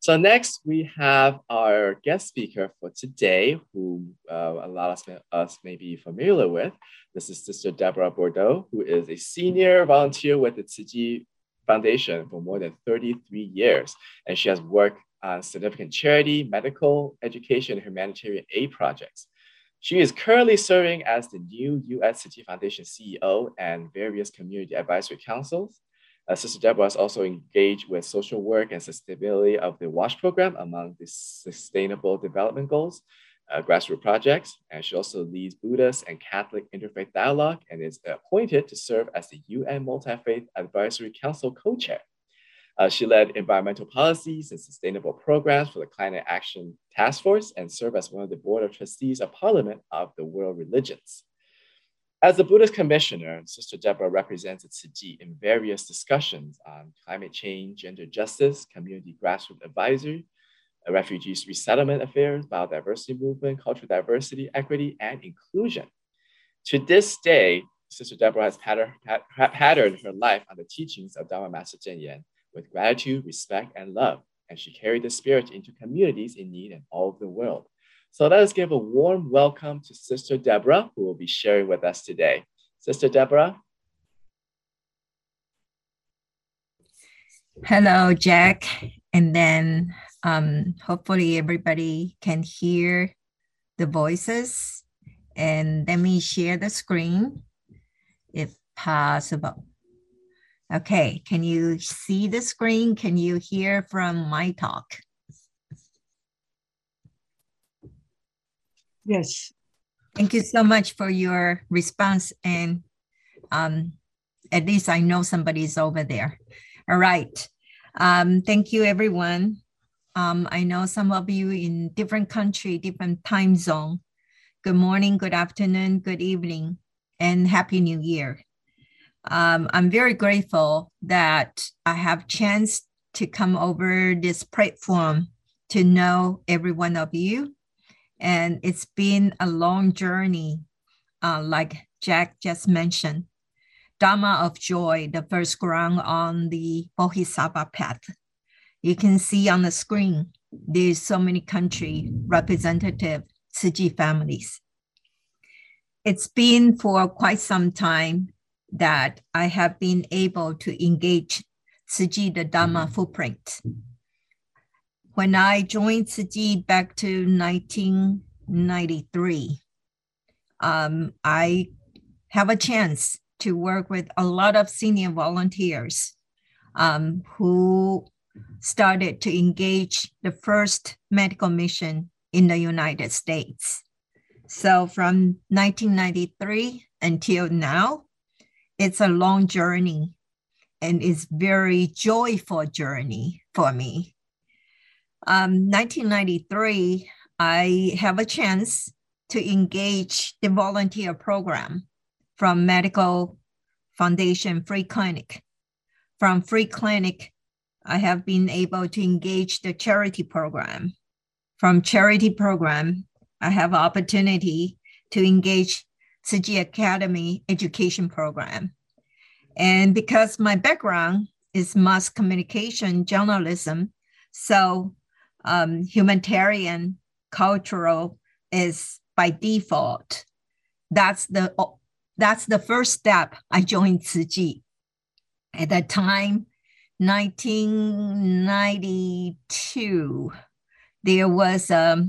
So next we have our guest speaker for today, who uh, a lot of us may be familiar with. This is Sister Deborah Boudreaux, who is a senior volunteer with the Chi Foundation for more than 33 years. And she has worked on significant charity, medical, education, and humanitarian aid projects. She is currently serving as the new U.S. Chi Foundation CEO and various community advisory councils. Uh, Sister Deborah is also engaged with social work and sustainability of the WASH program among the Sustainable Development Goals, uh, grassroots projects. And she also leads Buddhist and Catholic Interfaith Dialogue and is appointed to serve as the UN Multi-Faith Advisory Council co-chair. Uh, she led environmental policies and sustainable programs for the Climate Action Task Force and served as one of the Board of Trustees of Parliament of the World Religions. As the Buddhist Commissioner, Sister Deborah represents Tzu in various discussions on climate change, gender justice, community grassroots advisory, refugees resettlement affairs, biodiversity movement, cultural diversity, equity, and inclusion. To this day, Sister Deborah has patterned her life on the teachings of Dharma Master Cheng Yen with gratitude, respect, and love. And she carried the spirit into communities in need in all of the world. So let us give a warm welcome to Sister Deborah, who will be sharing with us today. Sister Deborah. Hello, Jack. And then um, hopefully everybody can hear the voices. And let me share the screen if possible. Okay, can you see the screen? Can you hear from my talk? Yes. Thank you so much for your response. And um, at least I know somebody's over there. All right. Um, thank you, everyone. Um, I know some of you in different country, different time zone. Good morning, good afternoon, good evening, and Happy New Year um, I'm very grateful that I have chance to come over this platform to know every one of you. And it's been a long journey, uh, like Jack just mentioned. Dharma of Joy, the first ground on the Bodhisattva path. You can see on the screen, there's so many country representative Tzu Chi families. It's been for quite some time that I have been able to engage Tzu Chi the Dharma mm-hmm. footprint. When I joined Chi back to 1993, um, I have a chance to work with a lot of senior volunteers um, who started to engage the first medical mission in the United States. So from 1993 until now, it's a long journey and it's very joyful journey for me. Um, 1993, I have a chance to engage the volunteer program from Medical Foundation Free Clinic. From Free Clinic, I have been able to engage the charity program. From charity program, I have opportunity to engage Chi Academy education program. And because my background is mass communication journalism, so um, humanitarian cultural is by default. That's the that's the first step. I joined Chi. At that time, 1992, there was a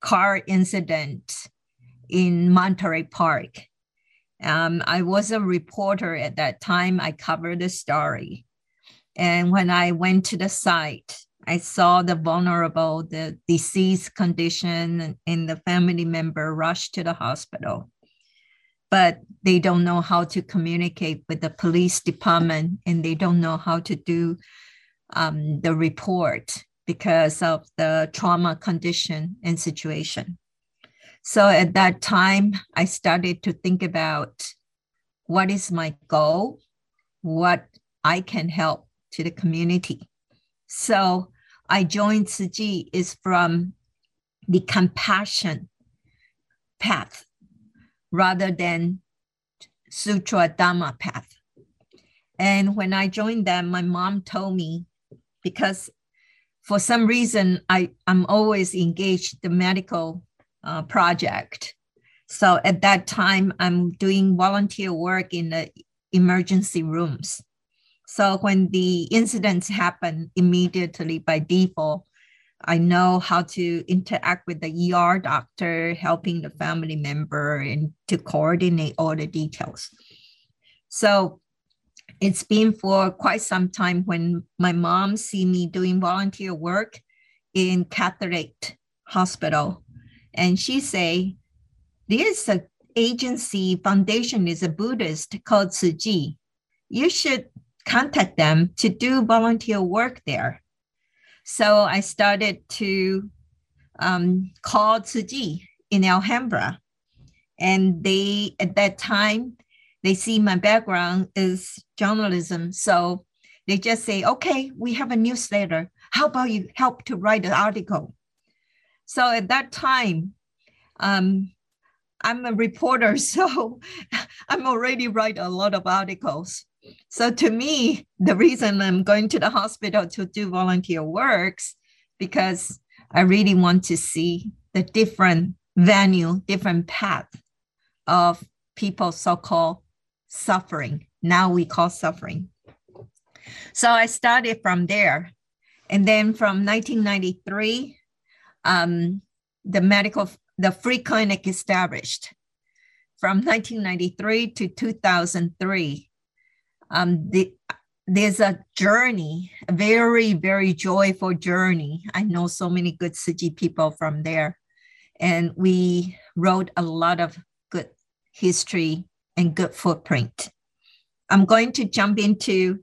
car incident in Monterey Park. Um, I was a reporter at that time. I covered the story. And when I went to the site, I saw the vulnerable, the disease condition, and the family member rush to the hospital. But they don't know how to communicate with the police department and they don't know how to do um, the report because of the trauma condition and situation. So at that time, I started to think about what is my goal, what I can help to the community. So I joined Chi is from the compassion path rather than Sutra Dhamma path. And when I joined them, my mom told me because for some reason, I, I'm always engaged the medical uh, project. So at that time, I'm doing volunteer work in the emergency rooms. So when the incidents happen immediately by default, I know how to interact with the ER doctor, helping the family member, and to coordinate all the details. So it's been for quite some time when my mom see me doing volunteer work in Catholic hospital, and she say, "There's a agency foundation is a Buddhist called Tzu Chi. You should contact them to do volunteer work there." So I started to um, call Tzu Chi in Alhambra. And they, at that time, they see my background is journalism. So they just say, okay, we have a newsletter. How about you help to write an article? So at that time, um, I'm a reporter, so I'm already write a lot of articles. So to me, the reason I'm going to the hospital to do volunteer works because I really want to see the different venue, different path of people so-called suffering. Now we call suffering. So I started from there. And then from 1993, um, the medical, the free clinic established. From 1993 to 2003, um, the, there's a journey, a very, very joyful journey. I know so many good Chi people from there. And we wrote a lot of good history and good footprint. I'm going to jump into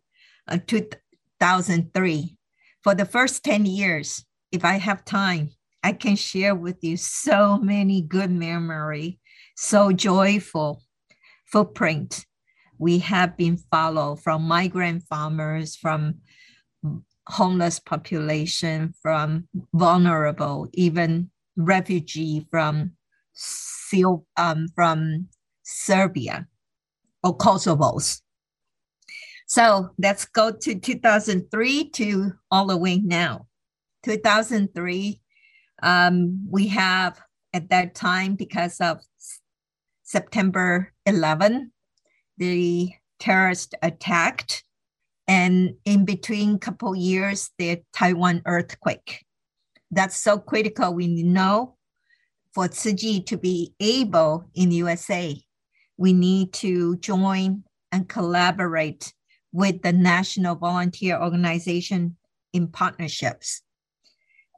uh, 2003. For the first 10 years, if I have time, I can share with you so many good memory, so joyful footprint we have been followed from migrant farmers, from homeless population, from vulnerable, even refugee from um, from Serbia or Kosovo's. So let's go to 2003 to all the way now. 2003, um, we have at that time because of September 11, the terrorist attacked. And in between couple years the taiwan earthquake. That's so critical we know for Tzu Chi to be able in usa we need to join and collaborate with the national volunteer organization in partnerships.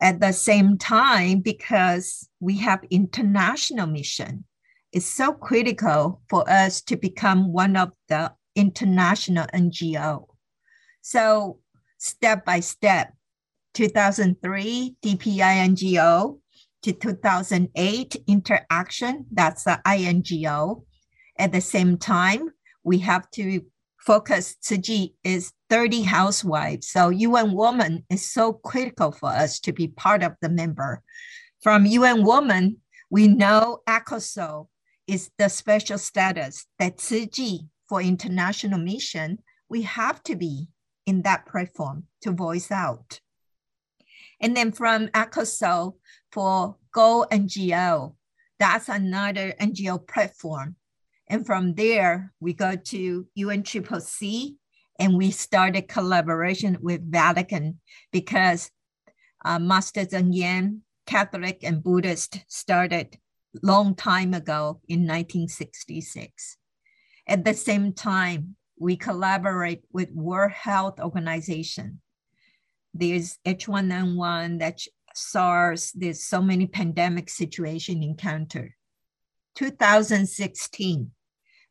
At the same time because we have international mission is so critical for us to become one of the international NGO. So step by step, 2003 DPI NGO to 2008 Interaction, that's the INGO. At the same time, we have to focus, Tzu Chi is 30 housewives. So UN Woman is so critical for us to be part of the member. From UN Woman, we know ECOSOC is the special status that Chi for international mission, we have to be in that platform to voice out. And then from ECOSOC for Go NGO, that's another NGO platform. And from there, we go to UNCCC and we started collaboration with Vatican because uh, Master Cheng Yen, Catholic and Buddhist, started long time ago in 1966. At the same time, we collaborate with World Health Organization. There's H1N1, that SARS, there's so many pandemic situation encountered. 2016,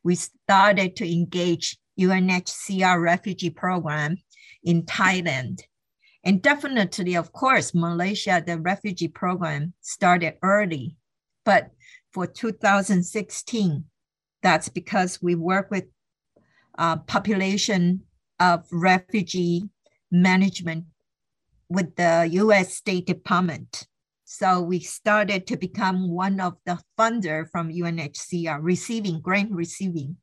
we started to engage UNHCR refugee program in Thailand. And definitely, of course, Malaysia, the refugee program started early but for 2016, that's because we work with uh, population of refugee management with the US State Department. So we started to become one of the funder from UNHCR, receiving, grant receiving.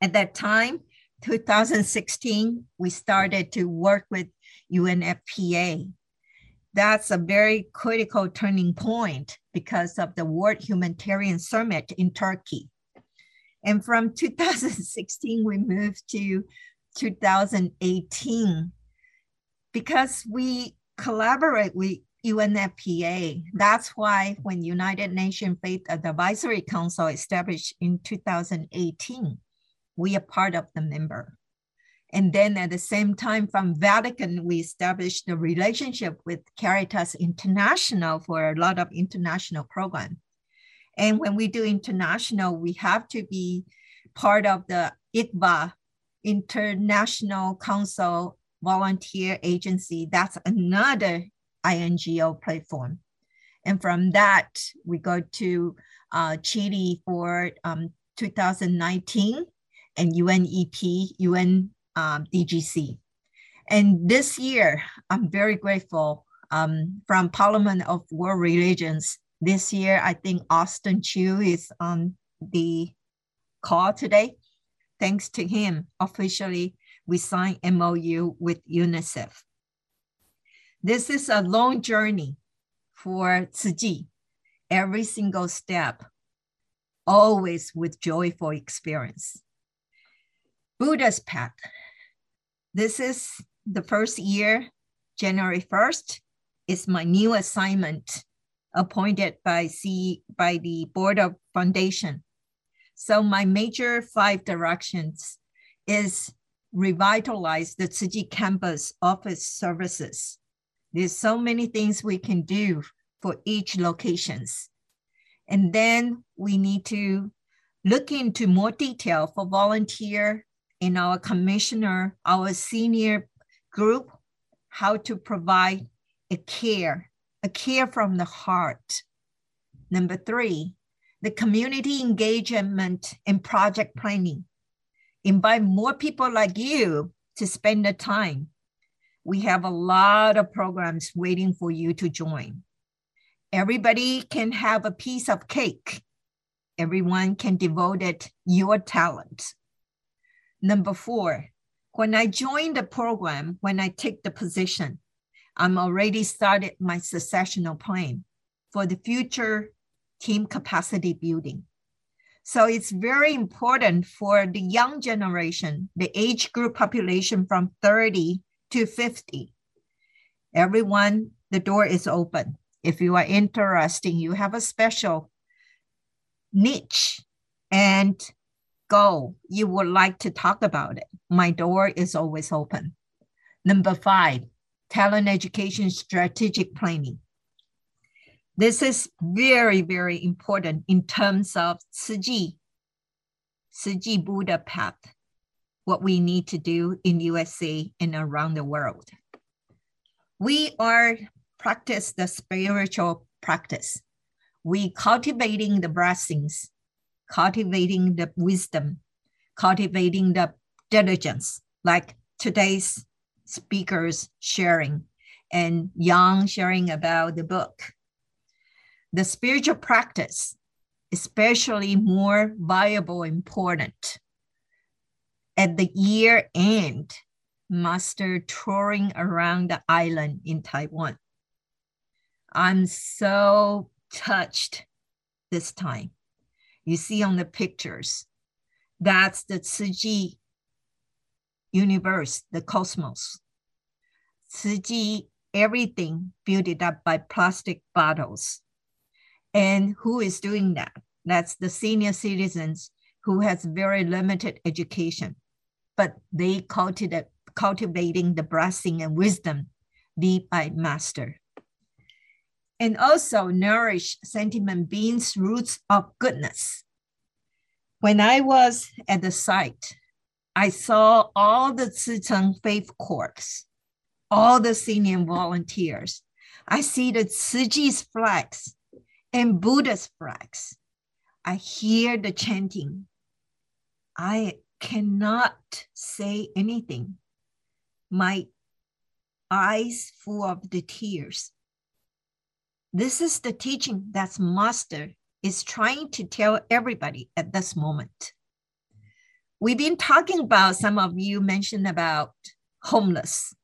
At that time, 2016, we started to work with UNFPA that's a very critical turning point because of the World Humanitarian Summit in Turkey. And from 2016, we moved to 2018 because we collaborate with UNFPA. That's why when United Nations Faith Advisory Council established in 2018, we are part of the member. And then at the same time, from Vatican, we established a relationship with Caritas International for a lot of international program. And when we do international, we have to be part of the ICVA, International Council Volunteer Agency. That's another INGO platform. And from that, we go to uh, Chile for um, 2019 and UNEP, UN um, DGC. And this year, I'm very grateful um, from Parliament of World Religions. This year, I think Austin Chu is on the call today. Thanks to him, officially, we signed MOU with UNICEF. This is a long journey for Tzu Every single step, always with joyful experience. Buddha's path. This is the first year, January 1st, is my new assignment appointed by C by the Board of Foundation. So my major five directions is revitalize the Tzu campus office services there's so many things we can do for each locations. And then we need to look into more detail for volunteer in our commissioner, our senior group, how to provide a care, a care from the heart. Number three, the community engagement and project planning. Invite more people like you to spend the time we have a lot of programs waiting for you to join. Everybody can have a piece of cake. Everyone can devote it your talent. Number four, when I join the program, when I take the position, I'm already started my successional plan for the future team capacity building. So it's very important for the young generation, the age group population from 30 to 50. Everyone, the door is open. If you are interested, you have a special niche and goal you would like to talk about it, my door is always open. Number five, talent education strategic planning. This is very, very important in terms of Chi, Tzu Chi Buddha path what we need to do in USA and around the world. We are practice the spiritual practice. We cultivating the blessings, cultivating the wisdom, cultivating the diligence, like today's speakers sharing and Young sharing about the book. The spiritual practice, especially more viable, important at the year end, master touring around the island in Taiwan. I'm so touched this time. You see on the pictures, that's the Chi universe, the cosmos. Chi, everything built it up by plastic bottles. And who is doing that? That's the senior citizens who has very limited education but they cultivate, cultivating the blessing and wisdom lead by master. And also nourish sentiment beings roots of goodness. When I was at the site, I saw all the Tzu faith corps, all the senior volunteers. I see the Tzu flags and Buddha's flags. I hear the chanting. I cannot say anything. My eyes full of the tears. This is the teaching that Master is trying to tell everybody at this moment. We've been talking about, some of you mentioned about homeless.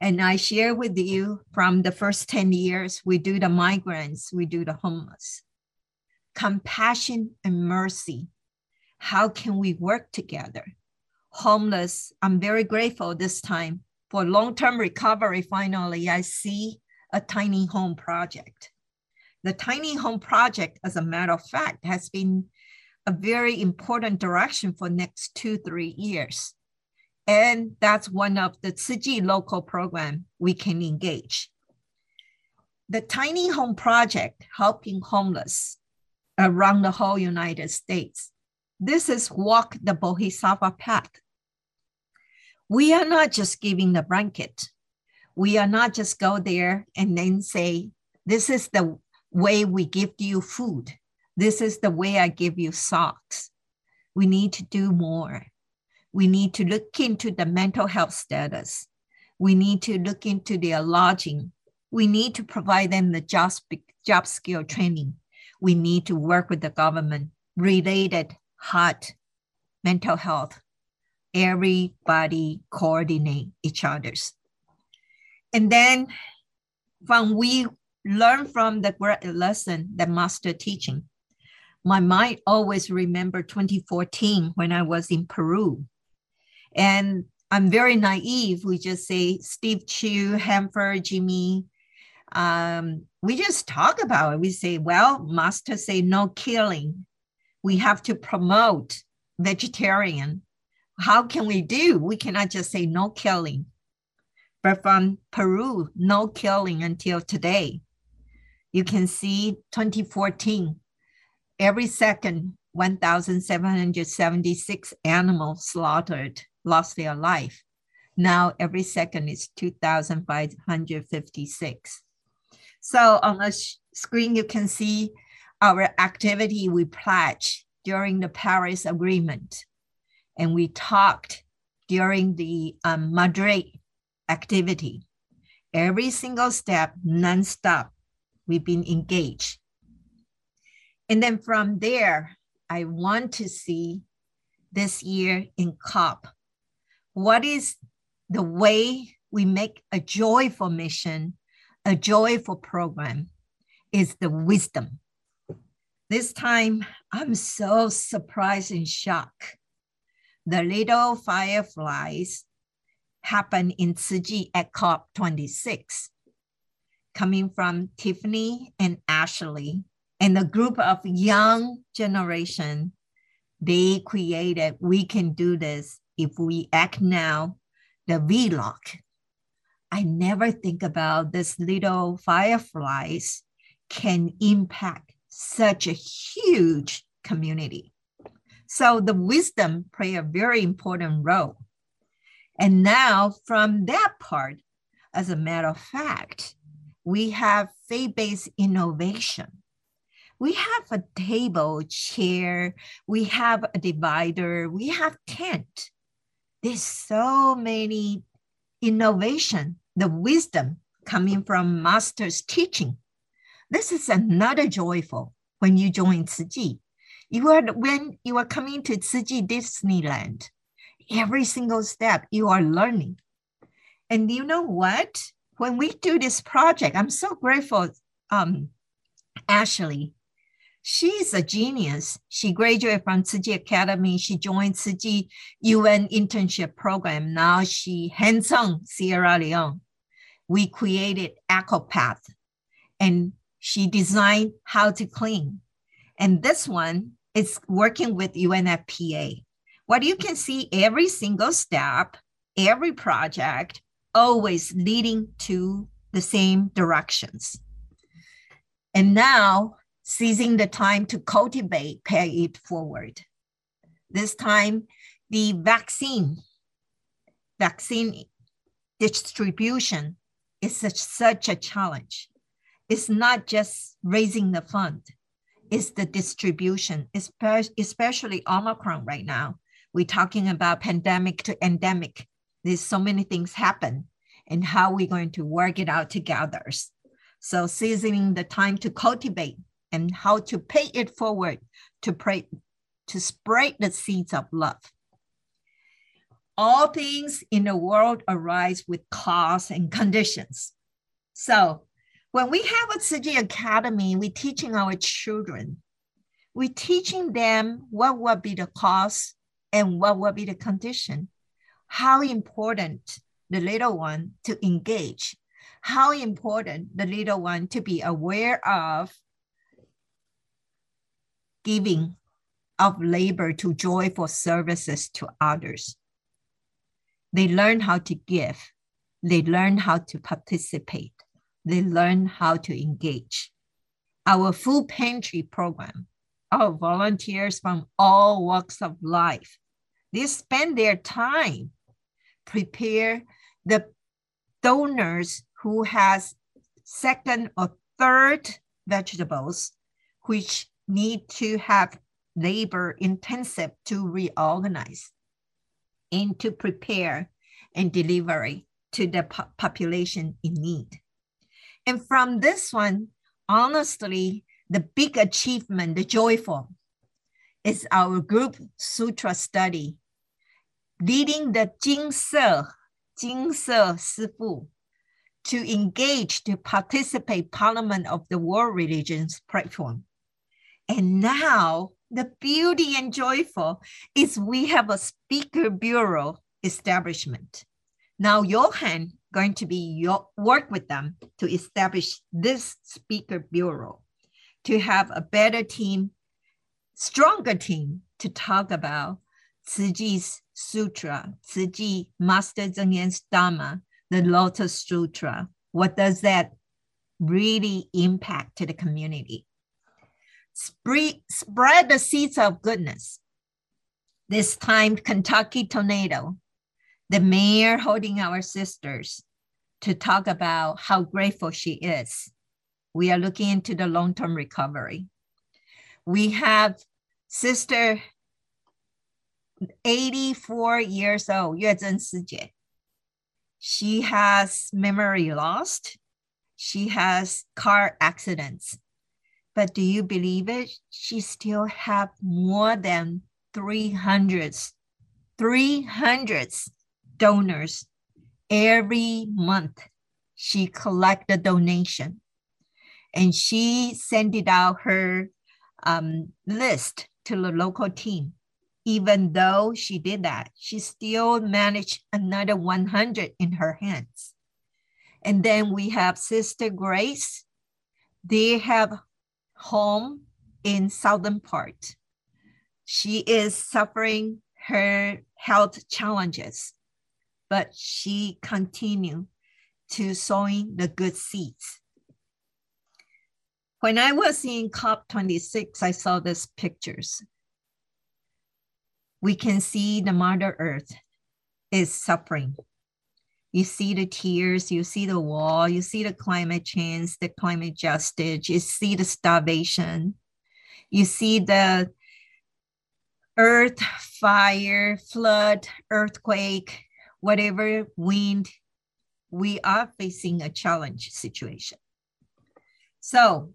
And I share with you from the first 10 years, we do the migrants, we do the homeless. Compassion and mercy. How can we work together? Homeless, I'm very grateful this time for long term recovery. Finally, I see a tiny home project. The tiny home project, as a matter of fact, has been a very important direction for next two, three years. And that's one of the Tzu local program we can engage. The tiny home project helping homeless around the whole United States. This is walk the Bodhisattva path. We are not just giving the blanket. We are not just go there and then say, this is the way we give you food. This is the way I give you socks. We need to do more. We need to look into the mental health status. We need to look into their lodging. We need to provide them the job, job skill training. We need to work with the government related heart, mental health. Everybody coordinate each other's. And then when we learn from the great lesson that master teaching, my mind always remember 2014 when I was in Peru. And I'm very naive. We just say Steve Chu, Hanford, Jimmy. Um, we just talk about it. We say, well, master say no killing. We have to promote vegetarian. How can we do? We cannot just say no killing. But from Peru, no killing until today. You can see 2014, every second, 1,776 animals slaughtered lost their life. Now every second is 2,556. So on the sh- screen, you can see our activity we pledged during the Paris Agreement. And we talked during the um, Madrid activity. Every single step, nonstop, we've been engaged. And then from there, I want to see this year in COP what is the way we make a joyful mission, a joyful program, is the wisdom. This time, I'm so surprised and shocked. The little fireflies happened in Tzu at COP26, coming from Tiffany and Ashley and a group of young generation. They created We Can Do This if we act now, the vlog. I never think about this little fireflies can impact such a huge community. So the wisdom play a very important role. And now from that part, as a matter of fact, we have faith-based innovation. We have a table, chair, we have a divider, we have tent there's so many innovation, the wisdom coming from master's teaching. This is another joyful when you join Chi. You are when you are coming to Tzu Disneyland, every single step you are learning. And you know what? When we do this project, I'm so grateful, um, Ashley, She's a genius. She graduated from Tzu Chi Academy. She joined Tzu Chi UN internship program. Now she hands-on Sierra Leone. We created EcoPath and she designed how to clean. And this one is working with UNFPA. What you can see every single step, every project, always leading to the same directions. And now seizing the time to cultivate, pay it forward. This time, the vaccine, vaccine distribution is such, such a challenge. It's not just raising the fund, it's the distribution, especially Omicron right now. We're talking about pandemic to endemic. There's so many things happen and how we're going to work it out together. So seizing the time to cultivate and how to pay it forward to pray to spread the seeds of love. all things in the world arise with cause and conditions. So when we have a Tzu Academy, we're teaching our children, we're teaching them what will be the cause and what will be the condition, how important the little one to engage, how important the little one to be aware of giving of labor to joyful services to others. They learn how to give. They learn how to participate. They learn how to engage. Our food pantry program, our volunteers from all walks of life, they spend their time prepare the donors who has second or third vegetables, which need to have labor intensive to reorganize and to prepare and delivery to the po population in need. And from this one, honestly, the big achievement, the joyful, is our group sutra study, leading the Jing Si, Jing Si Sifu, to engage to participate Parliament of the World Religions platform. And now the beauty and joyful is we have a speaker bureau establishment. Now Johan going to be your, work with them to establish this speaker bureau to have a better team, stronger team to talk about Tzu Sutra, Chi Master Cheng Yen's Dharma, the Lotus Sutra. What does that really impact to the community? Spread, spread the seeds of goodness. This time, Kentucky tornado, the mayor holding our sisters to talk about how grateful she is. We are looking into the long term recovery. We have Sister 84 years old, Yue Zhen Sijie. She has memory lost. She has car accidents. But do you believe it? She still have more than 300, 300 donors every month. She collect the donation and she sent it out her um, list to the local team. Even though she did that, she still managed another 100 in her hands. And then we have Sister Grace. They have home in southern part. She is suffering her health challenges, but she continue to sowing the good seeds. When I was in COP26, I saw these pictures. We can see the Mother Earth is suffering you see the tears, you see the war, you see the climate change, the climate justice, you see the starvation, you see the earth, fire, flood, earthquake, whatever wind, we are facing a challenge situation. So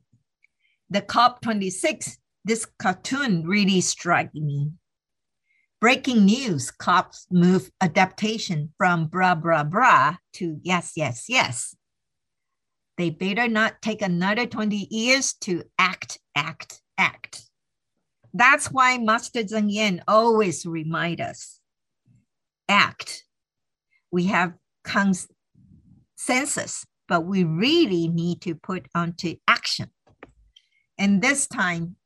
the COP26, this cartoon really struck me Breaking news cops move adaptation from bra bra bra to yes, yes, yes. They better not take another 20 years to act, act, act. That's why Master Cheng Yen always remind us, act. We have consensus, but we really need to put onto action. And this time,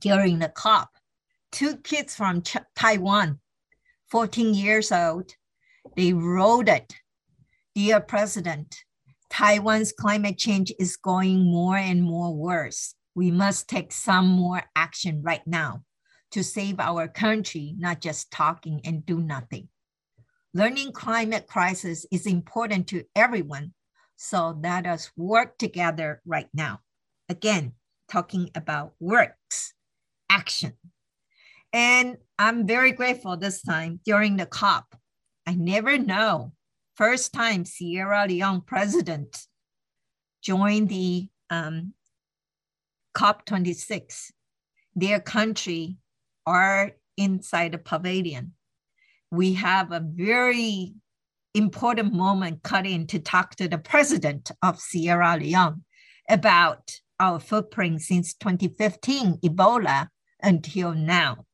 during the COP, two kids from Ch- Taiwan, 14 years old, they wrote it. Dear President, Taiwan's climate change is going more and more worse. We must take some more action right now to save our country, not just talking and do nothing. Learning climate crisis is important to everyone, so let us work together right now. Again, talking about works, action. And I'm very grateful this time during the COP. I never know. First time Sierra Leone president joined the um, COP26. Their country are inside the pavilion. we have a very important moment cut in to talk to the president of Sierra Leone about our footprint since 2015, Ebola, until now.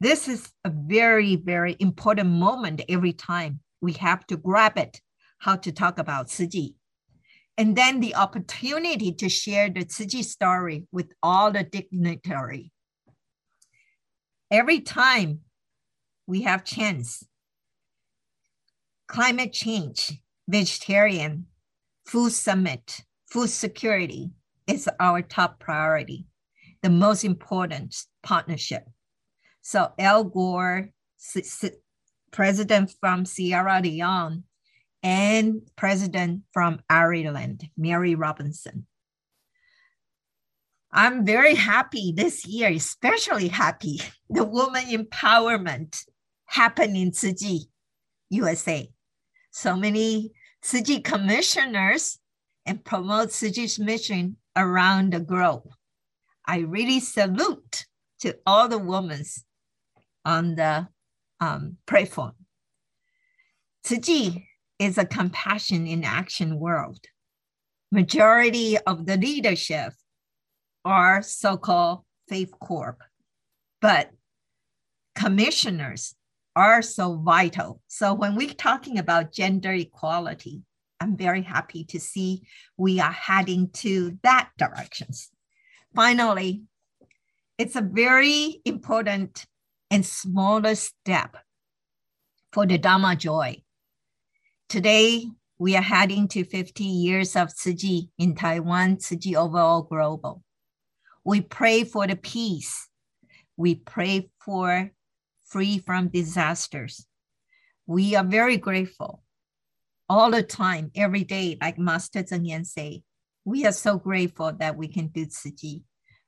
This is a very, very important moment every time we have to grab it, how to talk about Chi. And then the opportunity to share the Chi story with all the dignitary. Every time we have chance, climate change, vegetarian, food summit, food security is our top priority, the most important partnership. So Al Gore, president from Sierra Leone, and president from Ireland, Mary Robinson. I'm very happy this year, especially happy the woman empowerment happened in Tzu Chi, USA. So many Tzu Chi commissioners and promote Tzu Chi's mission around the globe. I really salute to all the women on the um, platform. Tzu is a compassion in action world. Majority of the leadership are so-called faith corp, but commissioners are so vital. So when we're talking about gender equality, I'm very happy to see we are heading to that directions. Finally, it's a very important and smaller step for the Dharma joy. Today, we are heading to 50 years of Tzu Chi in Taiwan, Tzu Chi overall global. We pray for the peace. We pray for free from disasters. We are very grateful all the time, every day, like Master Cheng Yen say, we are so grateful that we can do Chi.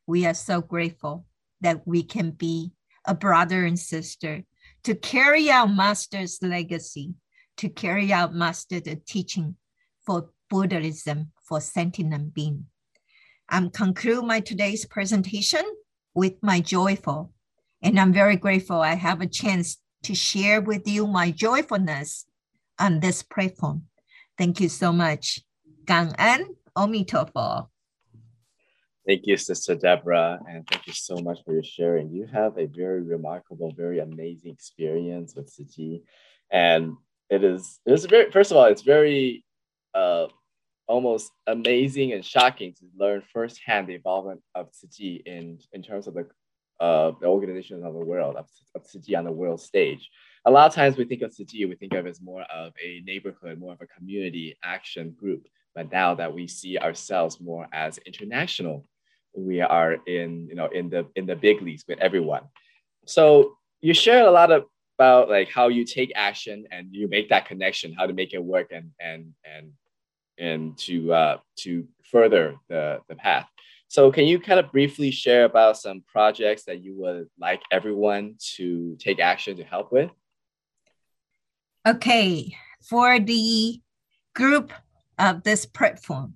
We are so grateful that we can be a brother and sister to carry out Master's legacy, to carry out Master's teaching for Buddhism, for sentient being. I'm conclude my today's presentation with my joyful, and I'm very grateful I have a chance to share with you my joyfulness on this platform. Thank you so much. Gang An Omitofo. Thank you, Sister Deborah, and thank you so much for your sharing. You have a very remarkable, very amazing experience with Tzu Chi, and it is it is very first of all, it's very uh, almost amazing and shocking to learn firsthand the involvement of Tzu Chi in in terms of the uh, the organizations of the world of, of Tzu Chi on the world stage a lot of times we think of Chi, we think of as more of a neighborhood, more of a community action group. But now that we see ourselves more as international, we are in, you know, in the in the big leagues with everyone. So you shared a lot of, about like how you take action and you make that connection, how to make it work and and and and to uh, to further the, the path. So can you kind of briefly share about some projects that you would like everyone to take action to help with? Okay, for the group of this platform,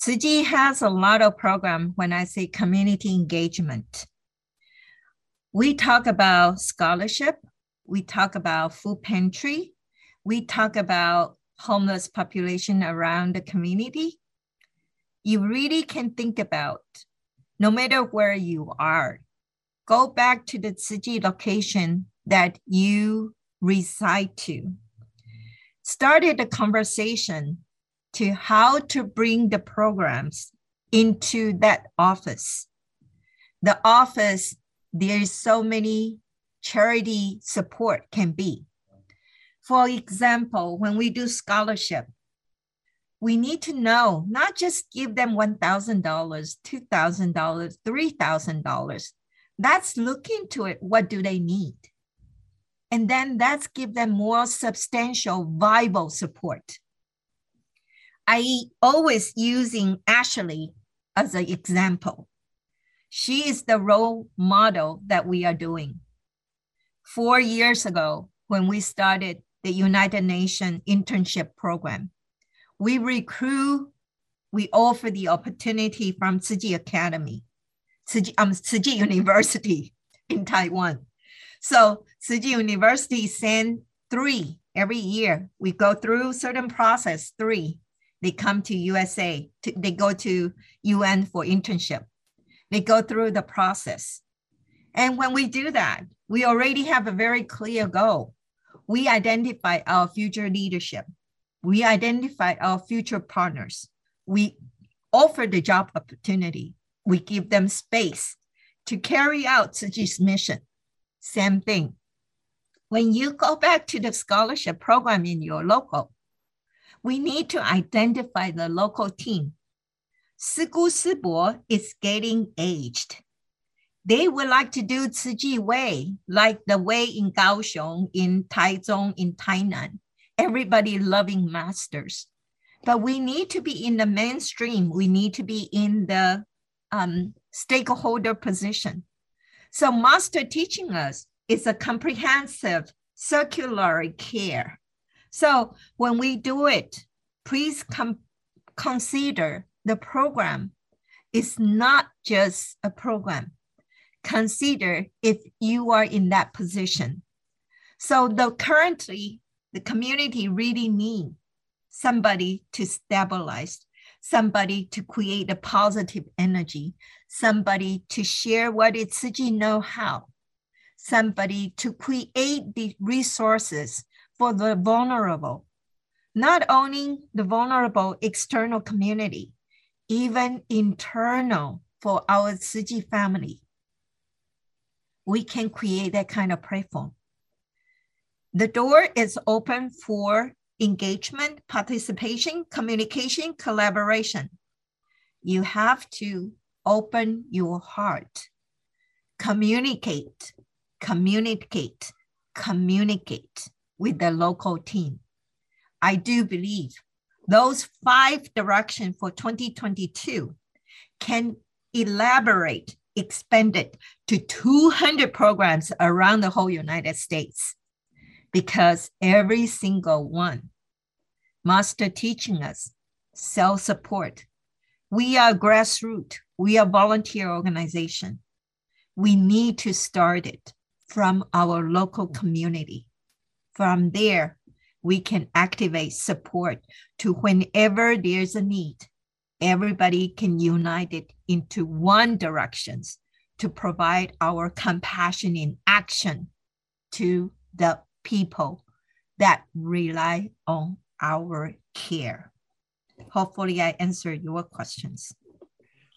Tzu Chi has a lot of program when I say community engagement. We talk about scholarship, we talk about food pantry, we talk about homeless population around the community. You really can think about, no matter where you are, go back to the Tzu Chi location that you reside to. Started a conversation to how to bring the programs into that office. The office, there is so many charity support can be. For example, when we do scholarship, we need to know not just give them $1,000, $2,000, $3,000. That's look into it. What do they need? And then that's give them more substantial, viable support. I always using Ashley as an example. She is the role model that we are doing. Four years ago, when we started the United Nations internship program, we recruit, we offer the opportunity from Tzu Chi Academy, Tzu Chi, um, Tzu Chi University in Taiwan So Chi University send three every year. We go through certain process, three. They come to USA, to, they go to UN for internship. They go through the process. And when we do that, we already have a very clear goal. We identify our future leadership. We identify our future partners. We offer the job opportunity. We give them space to carry out Chi's mission. Same thing. When you go back to the scholarship program in your local, we need to identify the local team. Shigu Shibo is getting aged. They would like to do Chi Way, like the way in Kaohsiung, in Taichung, in Tainan. Everybody loving masters. But we need to be in the mainstream. We need to be in the um, stakeholder position. So master teaching us is a comprehensive circular care. So when we do it, please com- consider the program is not just a program. Consider if you are in that position. So the currently the community really need somebody to stabilize, somebody to create a positive energy, somebody to share what it's Tzu know-how, somebody to create the resources for the vulnerable, not only the vulnerable external community, even internal for our Tzu Chi family. We can create that kind of platform. The door is open for engagement, participation, communication, collaboration. You have to open your heart, communicate, communicate, communicate with the local team. I do believe those five directions for 2022 can elaborate, expand it to 200 programs around the whole United States because every single one master teaching us self-support. We are grassroots. We are volunteer organization. We need to start it from our local community. From there, we can activate support to whenever there's a need. Everybody can unite it into one directions to provide our compassion in action to the people that rely on our care. Hopefully, I answered your questions.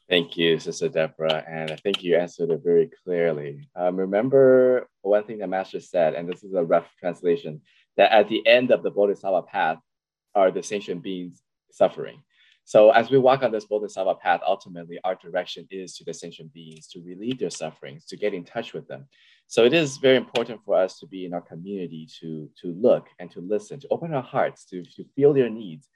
Thank you, Sister Deborah. And I think you answered it very clearly. Um, remember one thing the Master said, and this is a rough translation, that at the end of the Bodhisattva path are the sentient beings suffering. So as we walk on this Bodhisattva path, ultimately our direction is to the sentient beings to relieve their sufferings, to get in touch with them. So it is very important for us to be in our community to, to look and to listen, to open our hearts, to, to feel their needs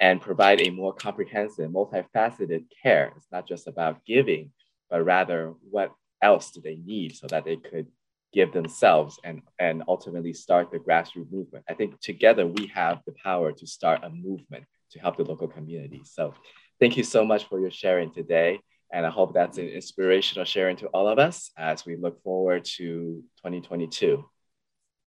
and provide a more comprehensive, multifaceted care. It's not just about giving, but rather what else do they need so that they could give themselves and, and ultimately start the grassroots movement. I think together we have the power to start a movement to help the local community. So thank you so much for your sharing today. And I hope that's an inspirational sharing to all of us as we look forward to 2022.